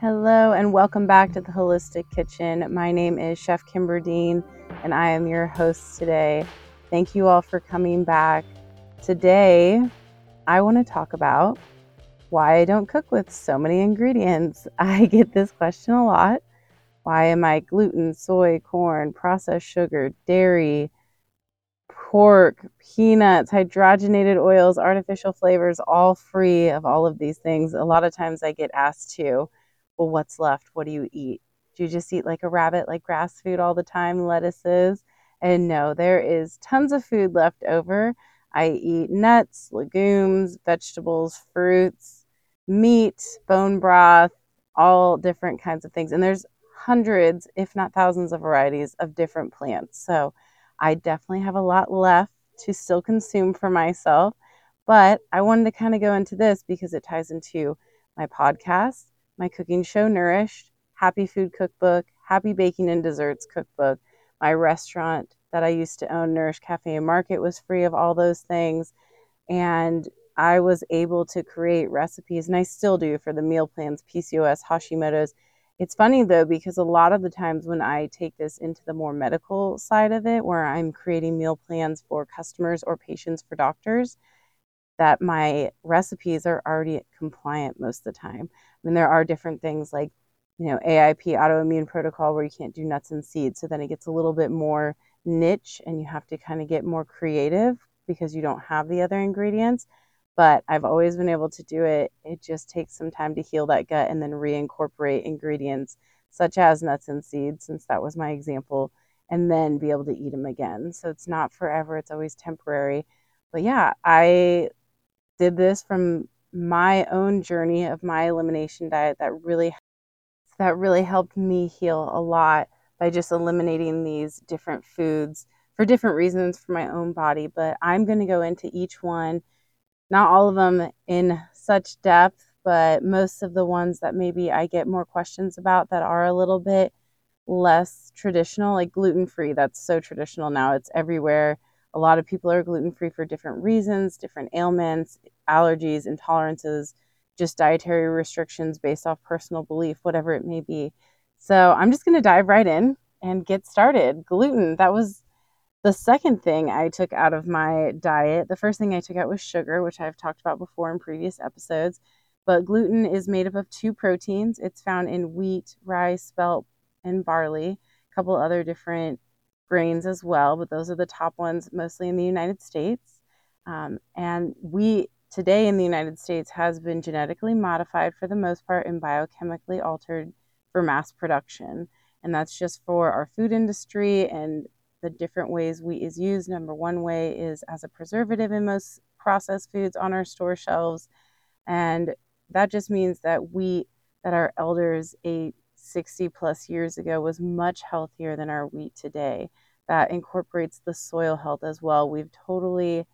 Hello, and welcome back to the Holistic Kitchen. My name is Chef Kimber Dean, and I am your host today. Thank you all for coming back. Today, I want to talk about why I don't cook with so many ingredients. I get this question a lot. Why am I gluten, soy, corn, processed sugar, dairy, pork, peanuts, hydrogenated oils, artificial flavors, all free of all of these things? A lot of times I get asked to well, what's left? What do you eat? Do you just eat like a rabbit, like grass food all the time, lettuces? And no, there is tons of food left over. I eat nuts, legumes, vegetables, fruits, meat, bone broth, all different kinds of things. And there's hundreds, if not thousands, of varieties of different plants. So I definitely have a lot left to still consume for myself. But I wanted to kind of go into this because it ties into my podcast my cooking show Nourished, Happy Food Cookbook, Happy Baking and Desserts Cookbook. My restaurant that I used to own, Nourish Cafe and Market, was free of all those things. And I was able to create recipes, and I still do for the meal plans, PCOS, Hashimoto's. It's funny though, because a lot of the times when I take this into the more medical side of it, where I'm creating meal plans for customers or patients for doctors, that my recipes are already compliant most of the time. Mean, there are different things like, you know, AIP autoimmune protocol where you can't do nuts and seeds. So then it gets a little bit more niche and you have to kind of get more creative because you don't have the other ingredients. But I've always been able to do it. It just takes some time to heal that gut and then reincorporate ingredients such as nuts and seeds, since that was my example, and then be able to eat them again. So it's not forever, it's always temporary. But yeah, I did this from my own journey of my elimination diet that really that really helped me heal a lot by just eliminating these different foods for different reasons for my own body. But i'm going to go into each one. Not all of them in such depth but most of the ones that maybe i get more questions about that are a little bit less traditional like gluten free that's so traditional now it's everywhere. A lot of people are gluten free for different reasons, different ailments, allergies, intolerances, just dietary restrictions based off personal belief, whatever it may be. So I'm just going to dive right in and get started. Gluten, that was the second thing I took out of my diet. The first thing I took out was sugar, which I've talked about before in previous episodes. But gluten is made up of two proteins. It's found in wheat, rice, spelt, and barley, a couple other different grains as well, but those are the top ones mostly in the United States. Um, and wheat today in the United States has been genetically modified for the most part and biochemically altered for mass production. And that's just for our food industry and the different ways wheat is used. Number one way is as a preservative in most processed foods on our store shelves. And that just means that wheat that our elders ate 60 plus years ago was much healthier than our wheat today. That incorporates the soil health as well. We've totally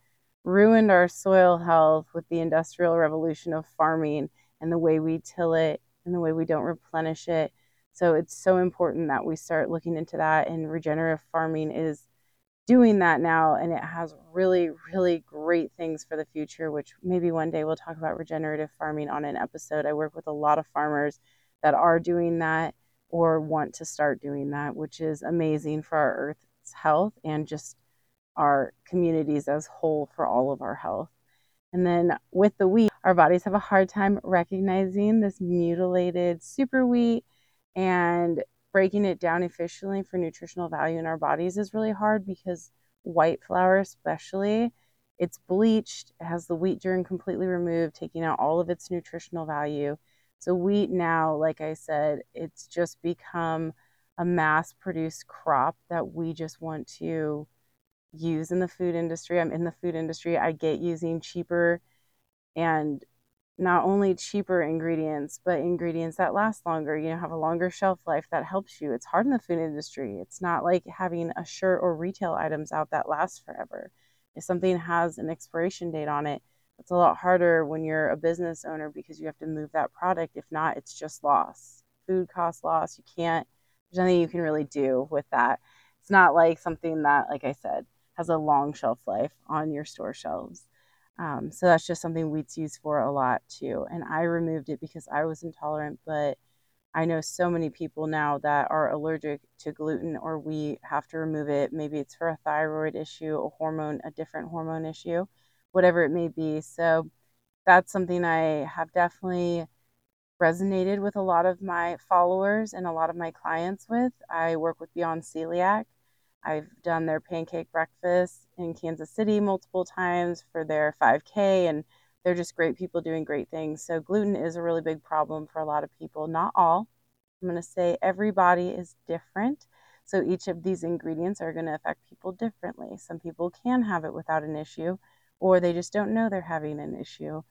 ruined our soil health with the industrial revolution of farming and the way we till it and the way we don't replenish it. So it's so important that we start looking into that and regenerative farming is doing that now and it has really really great things for the future which maybe one day we'll talk about regenerative farming on an episode. I work with a lot of farmers that are doing that or want to start doing that, which is amazing for our Earth's health and just our communities as whole for all of our health. And then with the wheat, our bodies have a hard time recognizing this mutilated super wheat and breaking it down efficiently for nutritional value in our bodies is really hard because white flour, especially, it's bleached, it has the wheat germ completely removed, taking out all of its nutritional value. So wheat now, like I said, it's just become a mass produced crop that we just want to use in the food industry. I'm in the food industry. I get using cheaper and not only cheaper ingredients, but ingredients that last longer, you know, have a longer shelf life that helps you. It's hard in the food industry. It's not like having a shirt or retail items out that last forever. If something has an expiration date on it, it's a lot harder when you're a business owner because you have to move that product. If not, it's just loss. Food cost loss. You can't, there's nothing you can really do with that. It's not like something that, like I said, has a long shelf life on your store shelves. Um, so that's just something wheat's used for a lot too. And I removed it because I was intolerant, but I know so many people now that are allergic to gluten or we have to remove it. Maybe it's for a thyroid issue, a hormone, a different hormone issue, whatever it may be. So that's something I have definitely resonated with a lot of my followers and a lot of my clients with. I work with Beyond Celiac. I've done their pancake breakfast in Kansas City multiple times for their 5K, and they're just great people doing great things. So, gluten is a really big problem for a lot of people, not all. I'm going to say everybody is different. So, each of these ingredients are going to affect people differently. Some people can have it without an issue, or they just don't know they're having an issue.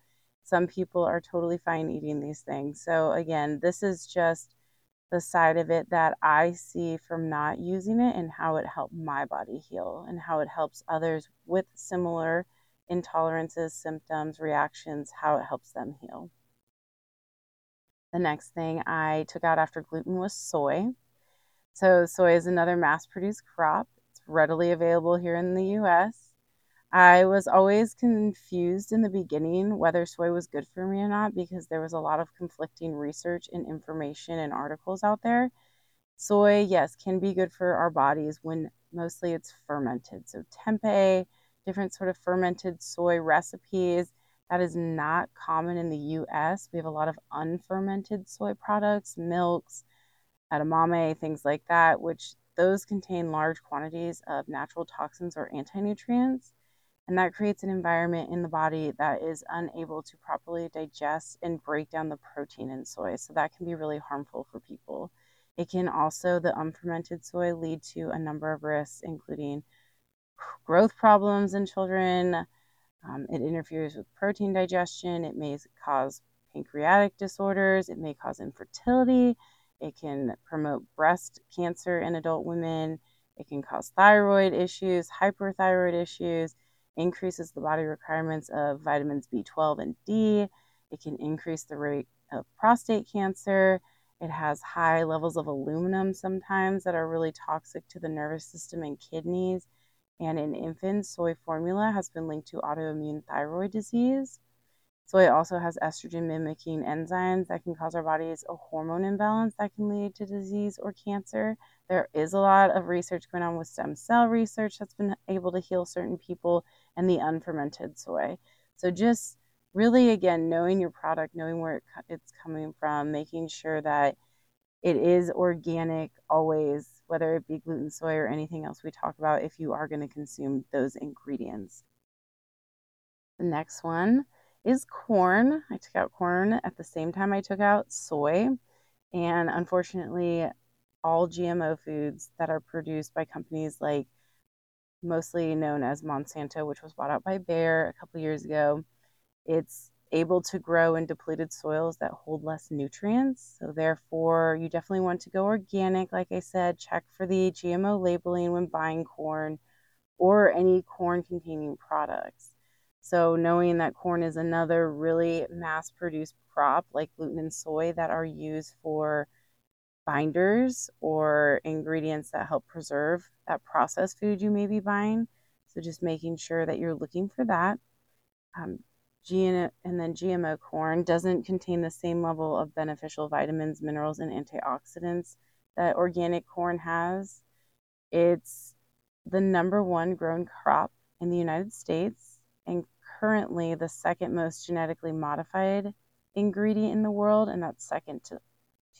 Some people are totally fine eating these things. So, again, this is just the side of it that I see from not using it and how it helped my body heal and how it helps others with similar intolerances, symptoms, reactions, how it helps them heal. The next thing I took out after gluten was soy. So, soy is another mass produced crop. It's readily available here in the US. I was always confused in the beginning whether soy was good for me or not because there was a lot of conflicting research and information and articles out there. Soy, yes, can be good for our bodies when mostly it's fermented. So, tempeh, different sort of fermented soy recipes, that is not common in the US. We have a lot of unfermented soy products, milks, edamame, things like that, which those contain large quantities of natural toxins or anti nutrients and that creates an environment in the body that is unable to properly digest and break down the protein in soy. So that can be really harmful for people. It can also, the unfermented soy, lead to a number of risks, including growth problems in children. Um, it interferes with protein digestion. It may cause pancreatic disorders. It may cause infertility. It can promote breast cancer in adult women. It can cause thyroid issues, hyperthyroid issues increases the body requirements of vitamins B12 and D. It can increase the rate of prostate cancer. It has high levels of aluminum sometimes that are really toxic to the nervous system and kidneys. And in infants, soy formula has been linked to autoimmune thyroid disease. Soy also has estrogen mimicking enzymes that can cause our bodies a hormone imbalance that can lead to disease or cancer. There is a lot of research going on with stem cell research that's been able to heal certain people and the unfermented soy. So just really again knowing your product, knowing where it's coming from, making sure that it is organic always, whether it be gluten, soy, or anything else we talk about, if you are going to consume those ingredients. The next one is corn. I took out corn at the same time I took out soy. And unfortunately, all GMO foods that are produced by companies like mostly known as Monsanto, which was bought out by Bayer a couple years ago, it's able to grow in depleted soils that hold less nutrients. So, therefore, you definitely want to go organic. Like I said, check for the GMO labeling when buying corn or any corn containing products. So, knowing that corn is another really mass produced crop like gluten and soy that are used for binders or ingredients that help preserve that processed food you may be buying. So, just making sure that you're looking for that. Um, and then GMO corn doesn't contain the same level of beneficial vitamins, minerals, and antioxidants that organic corn has. It's the number one grown crop in the United States and currently the second most genetically modified ingredient in the world, and that's second to,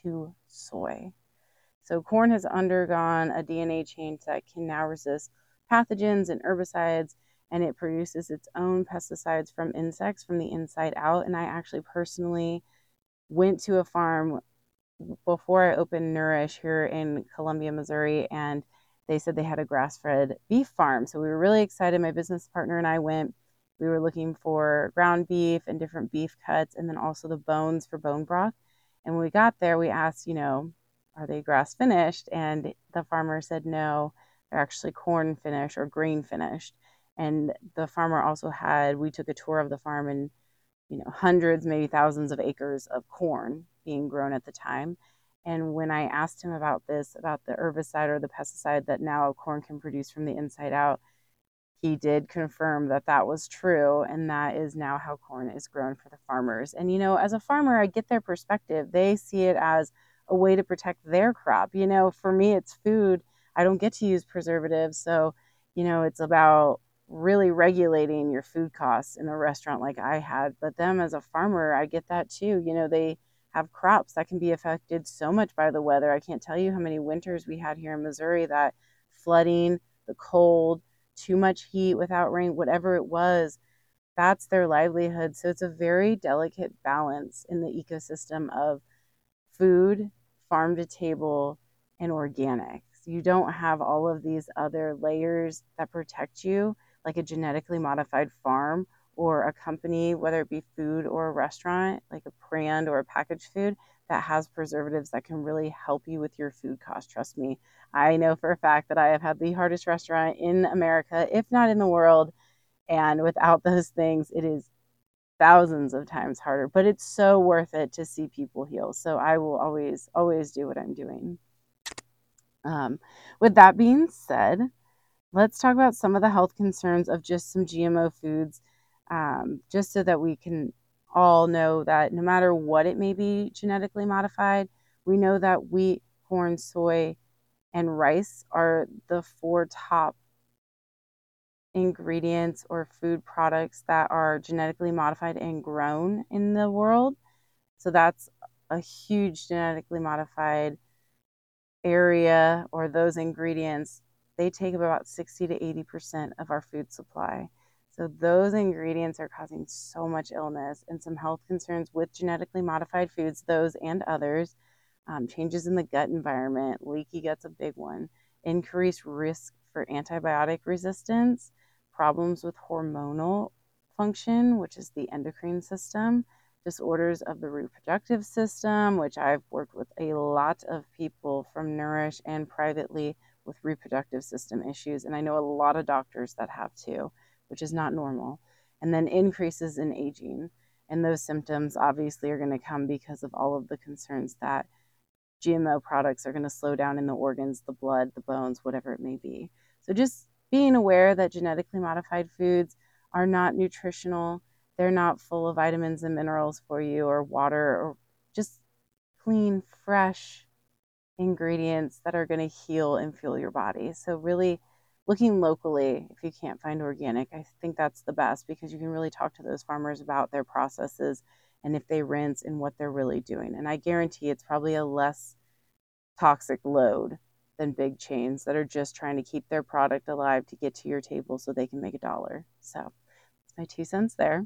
to soy. So, corn has undergone a DNA change that can now resist pathogens and herbicides, and it produces its own pesticides from insects from the inside out. And I actually personally went to a farm before I opened Nourish here in Columbia, Missouri, and they said they had a grass fed beef farm. So we were really excited. My business partner and I went we were looking for ground beef and different beef cuts, and then also the bones for bone broth. And when we got there, we asked, you know, are they grass finished? And the farmer said no, they're actually corn finished or grain finished. And the farmer also had, we took a tour of the farm and, you know, hundreds, maybe thousands of acres of corn being grown at the time. And when I asked him about this, about the herbicide or the pesticide that now corn can produce from the inside out, he did confirm that that was true and that is now how corn is grown for the farmers and you know as a farmer i get their perspective they see it as a way to protect their crop. You know, for me, it's food. I don't get to use preservatives. So, you know, it's about really regulating your food costs in a restaurant like I had. But them as a farmer, I get that too. You know, they have crops that can be affected so much by the weather. I can't tell you how many winters we had here in Missouri that flooding, the cold, too much heat without rain, whatever it was, that's their livelihood. So it's a very delicate balance in the ecosystem of food, farm to table, and organics. You don't have all of these other layers that protect you, like a genetically modified farm or a company, whether it be food or a restaurant, like a brand or a packaged food that has preservatives that can really help you with your food cost. Trust me, I know for a fact that I have had the hardest restaurant in America, if not in the world. And without those things, it is thousands of times harder, but it's so worth it to see people heal. So I will always, always do what I'm doing. Um, with that being said, let's talk about some of the health concerns of just some GMO foods, um, just so that we can all know that no matter what it may be genetically modified, we know that wheat, corn, soy, and rice are the four top ingredients or food products that are genetically modified and grown in the world. So that's a huge genetically modified area or those ingredients. They take up about 60 to 80% of our food supply. So those ingredients are causing so much illness and some health concerns with genetically modified foods, those and others. Um, changes in the gut environment, leaky gut's a big one, increased risk for antibiotic resistance, problems with hormonal function, which is the endocrine system, disorders of the reproductive system, which I've worked with a lot of people from Nourish and privately with reproductive system issues. And I know a lot of doctors that have too, which is not normal. And then increases in aging. And those symptoms obviously are going to come because of all of the concerns that GMO products are going to slow down in the organs, the blood, the bones, whatever it may be. So just being aware that genetically modified foods are not nutritional, they're not full of vitamins and minerals for you or water or just clean, fresh ingredients that are going to heal and fuel your body. So, really looking locally, if you can't find organic, I think that's the best because you can really talk to those farmers about their processes and if they rinse and what they're really doing. And I guarantee it's probably a less toxic load than big chains that are just trying to keep their product alive to get to your table so they can make a dollar. So that's my two cents there.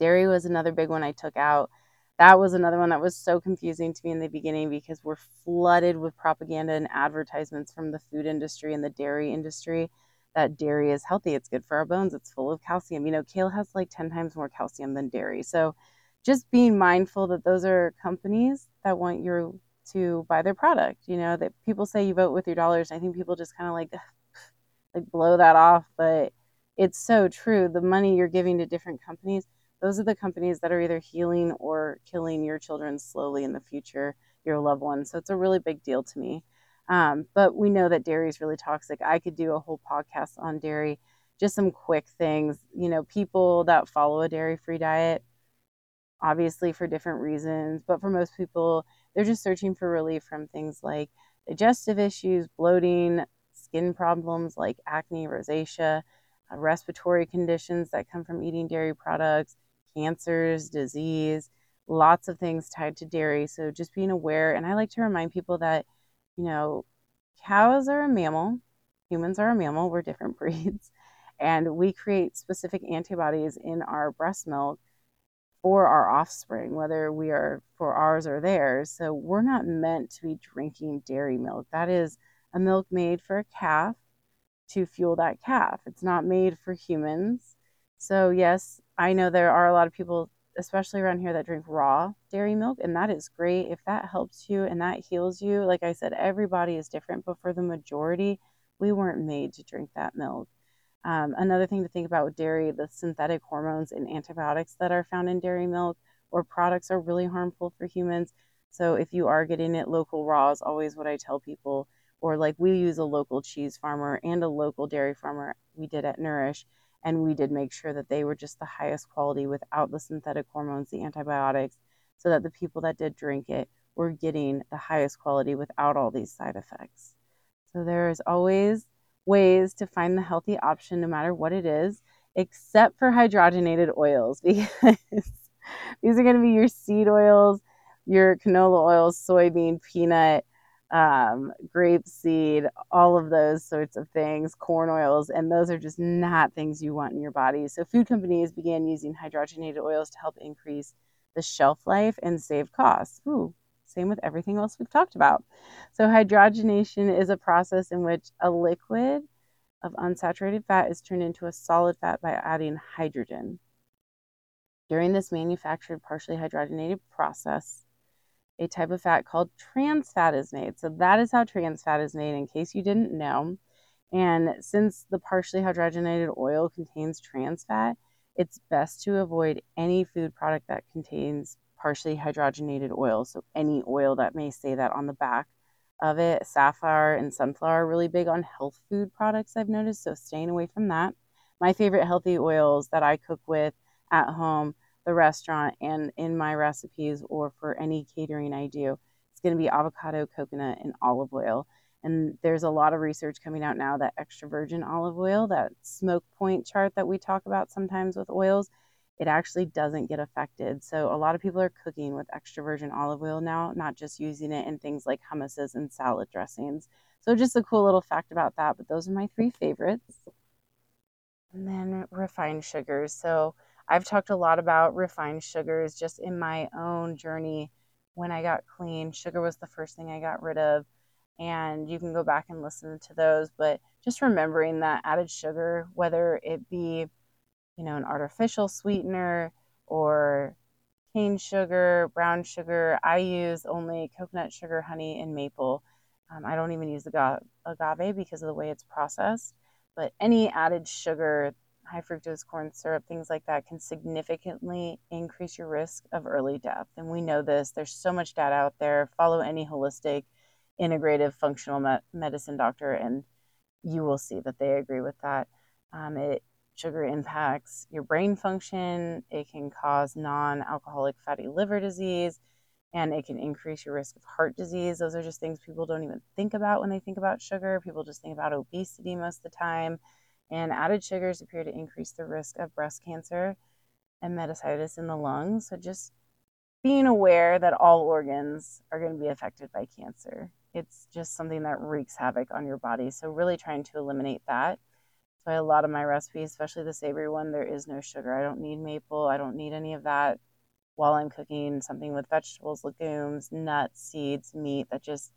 Dairy was another big one I took out. That was another one that was so confusing to me in the beginning because we're flooded with propaganda and advertisements from the food industry and the dairy industry that dairy is healthy. It's good for our bones. It's full of calcium. You know, kale has like 10 times more calcium than dairy. So just being mindful that those are companies that want you to buy their product. You know, that people say you vote with your dollars. I think people just kind of like like blow that off, but it's so true. The money you're giving to different companies, those are the companies that are either healing or killing your children slowly in the future, your loved ones. So it's a really big deal to me. Um, but we know that dairy is really toxic. I could do a whole podcast on dairy. Just some quick things. You know, people that follow a dairy free diet, obviously for different reasons, but for most people, they're just searching for relief from things like digestive issues, bloating, skin problems like acne, rosacea, uh, respiratory conditions that come from eating dairy products, cancers, disease, lots of things tied to dairy. So just being aware. And I like to remind people that, you know, cows are a mammal, humans are a mammal, we're different breeds. And we create specific antibodies in our breast milk for our offspring, whether we are for ours or theirs. So we're not meant to be drinking dairy milk. That is a milk made for a calf to fuel that calf. It's not made for humans. So, yes, I know there are a lot of people, especially around here, that drink raw dairy milk, and that is great. If that helps you and that heals you, like I said, everybody is different, but for the majority, we weren't made to drink that milk. Um, another thing to think about with dairy, the synthetic hormones and antibiotics that are found in dairy milk or products are really harmful for humans. So if you are getting it local raw is always what I tell people. Or like we use a local cheese farmer and a local dairy farmer. We did at Nourish, and we did make sure that they were just the highest quality without the synthetic hormones, the antibiotics, so that the people that did drink it we're getting the highest quality without all these side effects. So there's always ways to find the healthy option no matter what it is, except for hydrogenated oils because these are going to be your seed oils, your canola oils, soybean, peanut, um, grape seed, all of those sorts of things, corn oils, and those are just not things you want in your body. So, food companies began using hydrogenated oils to help increase the shelf life and save costs. Ooh, same with everything else we've talked about. So, hydrogenation is a process in which a liquid of unsaturated fat is turned into a solid fat by adding hydrogen. During this manufactured partially hydrogenated process, a type of fat called trans fat is made. So that is how trans fat is made, in case you didn't know. And since the partially hydrogenated oil contains trans fat, it's best to avoid any food product that contains partially hydrogenated oil. So any oil that may say that on the back of it, safflower and sunflower are really big on health food products, I've noticed. So staying away from that. My favorite healthy oils that I cook with at home the restaurant and in my recipes or for any catering I do. It's going to be avocado, coconut, and olive oil. And there's a lot of research coming out now that extra virgin olive oil, that smoke point chart that we talk about sometimes with oils, it actually doesn't get affected. So a lot of people are cooking with extra virgin olive oil now, not just using it in things like hummuses and salad dressings. So just a cool little fact about that. But those are my three favorites. And then refined sugars. So I've talked a lot about refined sugars just in my own journey when I got clean. Sugar was the first thing I got rid of. And you can go back and listen to those. But just remembering that added sugar, whether it be, you know, an artificial sweetener or cane sugar, brown sugar, I use only coconut sugar, honey, and maple. Um, I don't even use agave because of the way it's processed. But any added sugar high fructose corn syrup, things like that can significantly increase your risk of early death. And we know this. There's so much data out there. Follow any holistic, integrative, functional me- medicine doctor, and you will see that they agree with that. Um, it sugar impacts your brain function. It can cause non-alcoholic fatty liver disease, and it can increase your risk of heart disease. Those are just things people don't even think about when they think about sugar. People just think about obesity most of the time and added sugars appear to increase the risk of breast cancer and metastasis in the lungs. So just being aware that all organs are going to be affected by cancer. It's just something that wreaks havoc on your body. So really trying to eliminate that. So a lot of my recipes, especially the savory one, there is no sugar. I don't need maple. I don't need any of that while I'm cooking something with vegetables, legumes, nuts, seeds, meat that just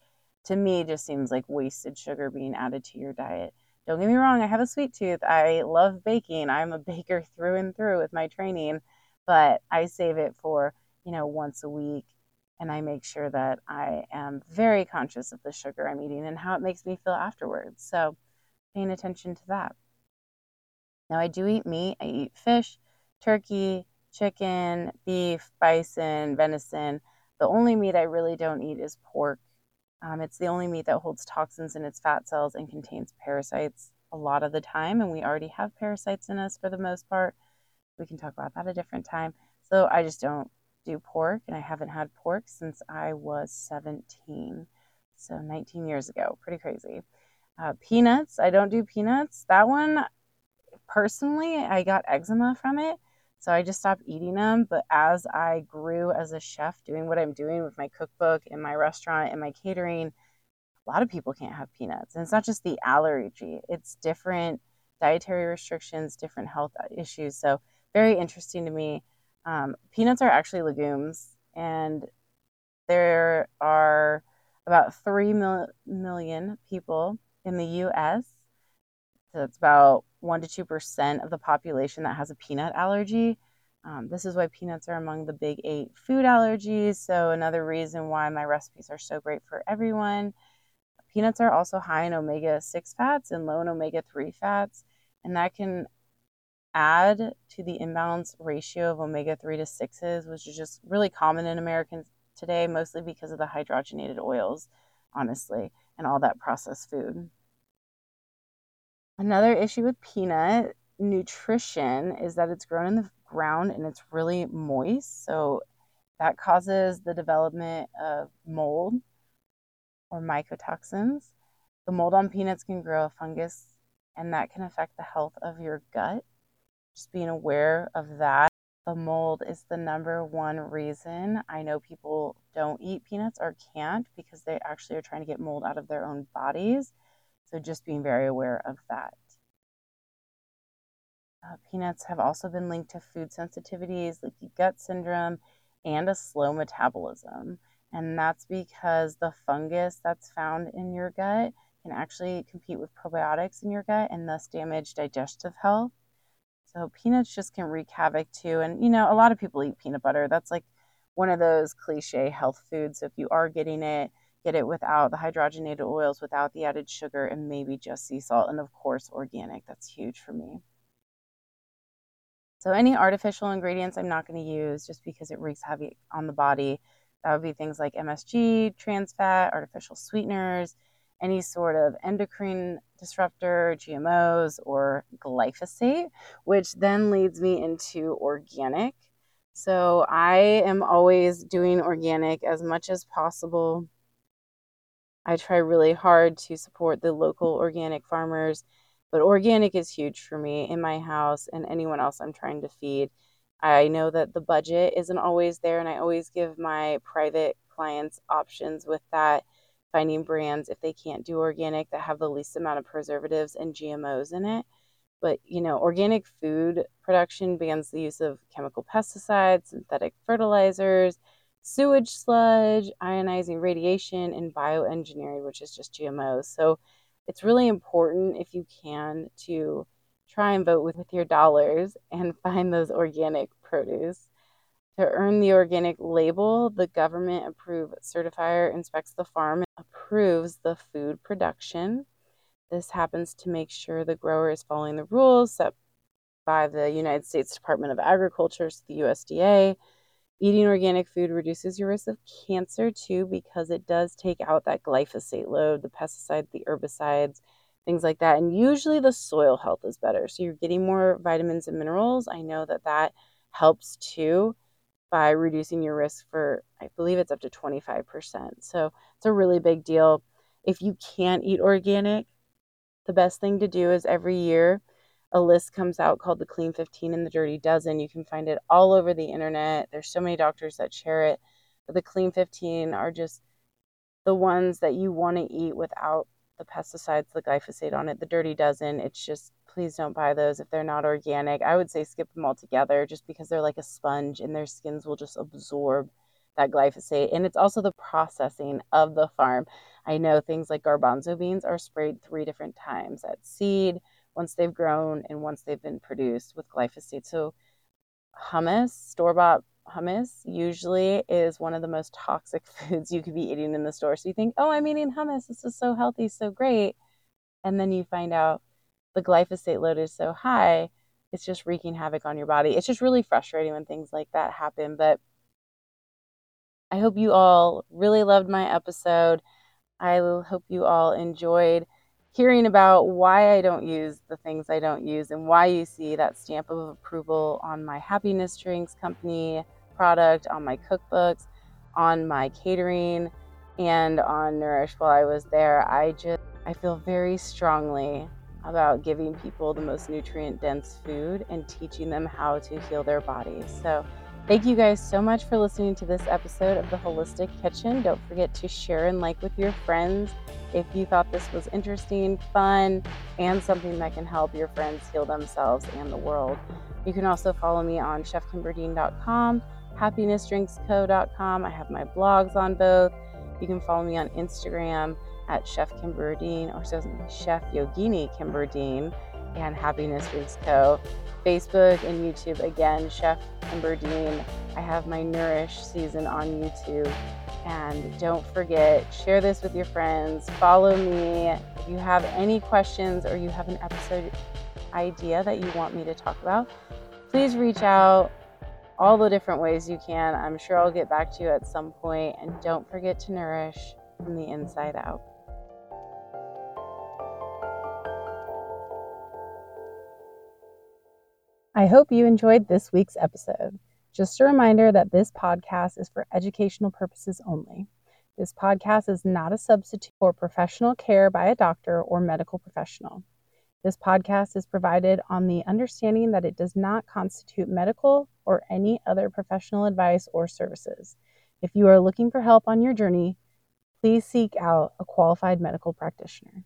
to me just seems like wasted sugar being added to your diet. Don't get me wrong, I have a sweet tooth. I love baking. I'm a baker through and through with my training, but I save it for, you know, once a week. And I make sure that I am very conscious of the sugar I'm eating and how it makes me feel afterwards. So, paying attention to that. Now, I do eat meat. I eat fish, turkey, chicken, beef, bison, venison. The only meat I really don't eat is pork um, it's the only meat that holds toxins in its fat cells and contains parasites a lot of the time, and we already have parasites in us for the most part. We can talk about that a different time. So I just don't do pork, and I haven't had pork since I was 17. So 19 years ago. Pretty crazy. Uh, peanuts, I don't do peanuts. That one, personally, I got eczema from it. So I just stopped eating them. But as I grew as a chef, doing what I'm doing with my cookbook and my restaurant and my catering, a lot of people can't have peanuts. And it's not just the allergy, it's different dietary restrictions, different health issues. So, very interesting to me. Um, peanuts are actually legumes, and there are about 3 mil- million people in the US. So, it's about 1 to 2% of the population that has a peanut allergy. Um, this is why peanuts are among the big eight food allergies. So, another reason why my recipes are so great for everyone. Peanuts are also high in omega 6 fats and low in omega 3 fats, and that can add to the imbalance ratio of omega 3 to 6s, which is just really common in Americans today, mostly because of the hydrogenated oils, honestly, and all that processed food. Another issue with peanut nutrition is that it's grown in the ground and it's really moist. So that causes the development of mold or mycotoxins. The mold on peanuts can grow a fungus, and that can affect the health of your gut. Just being aware of that. The mold is the number one reason I know people don't eat peanuts or can't because they actually are trying to get mold out of their own bodies. So, just being very aware of that. Uh, peanuts have also been linked to food sensitivities, leaky gut syndrome, and a slow metabolism. And that's because the fungus that's found in your gut can actually compete with probiotics in your gut and thus damage digestive health. So peanuts just can wreak havoc too. And you know, a lot of people eat peanut butter. That's like one of those cliche health foods. So if you are getting it, get it without the hydrogenated oils, without the added sugar, and maybe just sea salt. And of course, organic. That's huge for me. So any artificial ingredients I'm not going to use just because it wreaks havoc on the body. That would be things like MSG, trans fat, artificial sweeteners, any sort of endocrine disruptor, GMOs, or glyphosate, which then leads me into organic. So I am always doing organic as much as possible. I try really hard to support the local organic farmers but organic is huge for me in my house and anyone else I'm trying to feed. I know that the budget isn't always there, and I always give my private clients options with that, finding brands if they can't do organic that have the least amount of preservatives and GMOs in it. But you know, organic food production bans the use of chemical pesticides, synthetic fertilizers, sewage sludge, ionizing radiation, and bioengineering, which is just GMOs. So it's really important if you can to try and vote with, with your dollars and find those organic produce. To earn the organic label, the government approved certifier inspects the farm and approves the food production. This happens to make sure the grower is following the rules set by the United States Department of Agriculture, the USDA, Eating organic food reduces your risk of cancer too because it does take out that glyphosate load, the pesticides, the herbicides, things like that. And usually the soil health is better. So you're getting more vitamins and minerals. I know that that helps too by reducing your risk for, I believe it's up to 25%. So it's a really big deal. If you can't eat organic, the best thing to do is every year a list comes out called the Clean 15 and the Dirty Dozen. You can find it all over the internet. There's so many doctors that share it. But the Clean 15 are just the ones that you want to eat without the pesticides, the glyphosate on it. The Dirty Dozen, it's just please don't buy those if they're not organic. I would say skip them altogether just because they're like a sponge and their skins will just absorb that glyphosate. And it's also the processing of the farm. I know things like garbanzo beans are sprayed three different times at seed, once they've grown and once they've been produced with glyphosate. So, hummus, store bought hummus, usually is one of the most toxic foods you could be eating in the store. So, you think, oh, I'm eating hummus. This is so healthy, so great. And then you find out the glyphosate load is so high, it's just wreaking havoc on your body. It's just really frustrating when things like that happen. But I hope you all really loved my episode. I hope you all enjoyed hearing about why I don't use the things I don't use and why you see that stamp of approval on my happiness drinks company product, on my cookbooks, on my catering, and on Nourish while I was there. I just I feel very strongly about giving people the most nutrient dense food and teaching them how to heal their bodies. So Thank you guys so much for listening to this episode of The Holistic Kitchen. Don't forget to share and like with your friends if you thought this was interesting, fun, and something that can help your friends heal themselves and the world. You can also follow me on chefkimberdean.com, happinessdrinksco.com. I have my blogs on both. You can follow me on Instagram at Chef Kimberdean or Chef Yogini Kimberdean and Happiness Drinks Co. Facebook and YouTube again, Chef Kimberdean. I have my Nourish season on YouTube. And don't forget, share this with your friends. Follow me. If you have any questions or you have an episode idea that you want me to talk about, please reach out all the different ways you can. I'm sure I'll get back to you at some point. And don't forget to nourish from the inside out. I hope you enjoyed this week's episode. Just a reminder that this podcast is for educational purposes only. This podcast is not a substitute for professional care by a doctor or medical professional. This podcast is provided on the understanding that it does not constitute medical or any other professional advice or services. If you are looking for help on your journey, please seek out a qualified medical practitioner.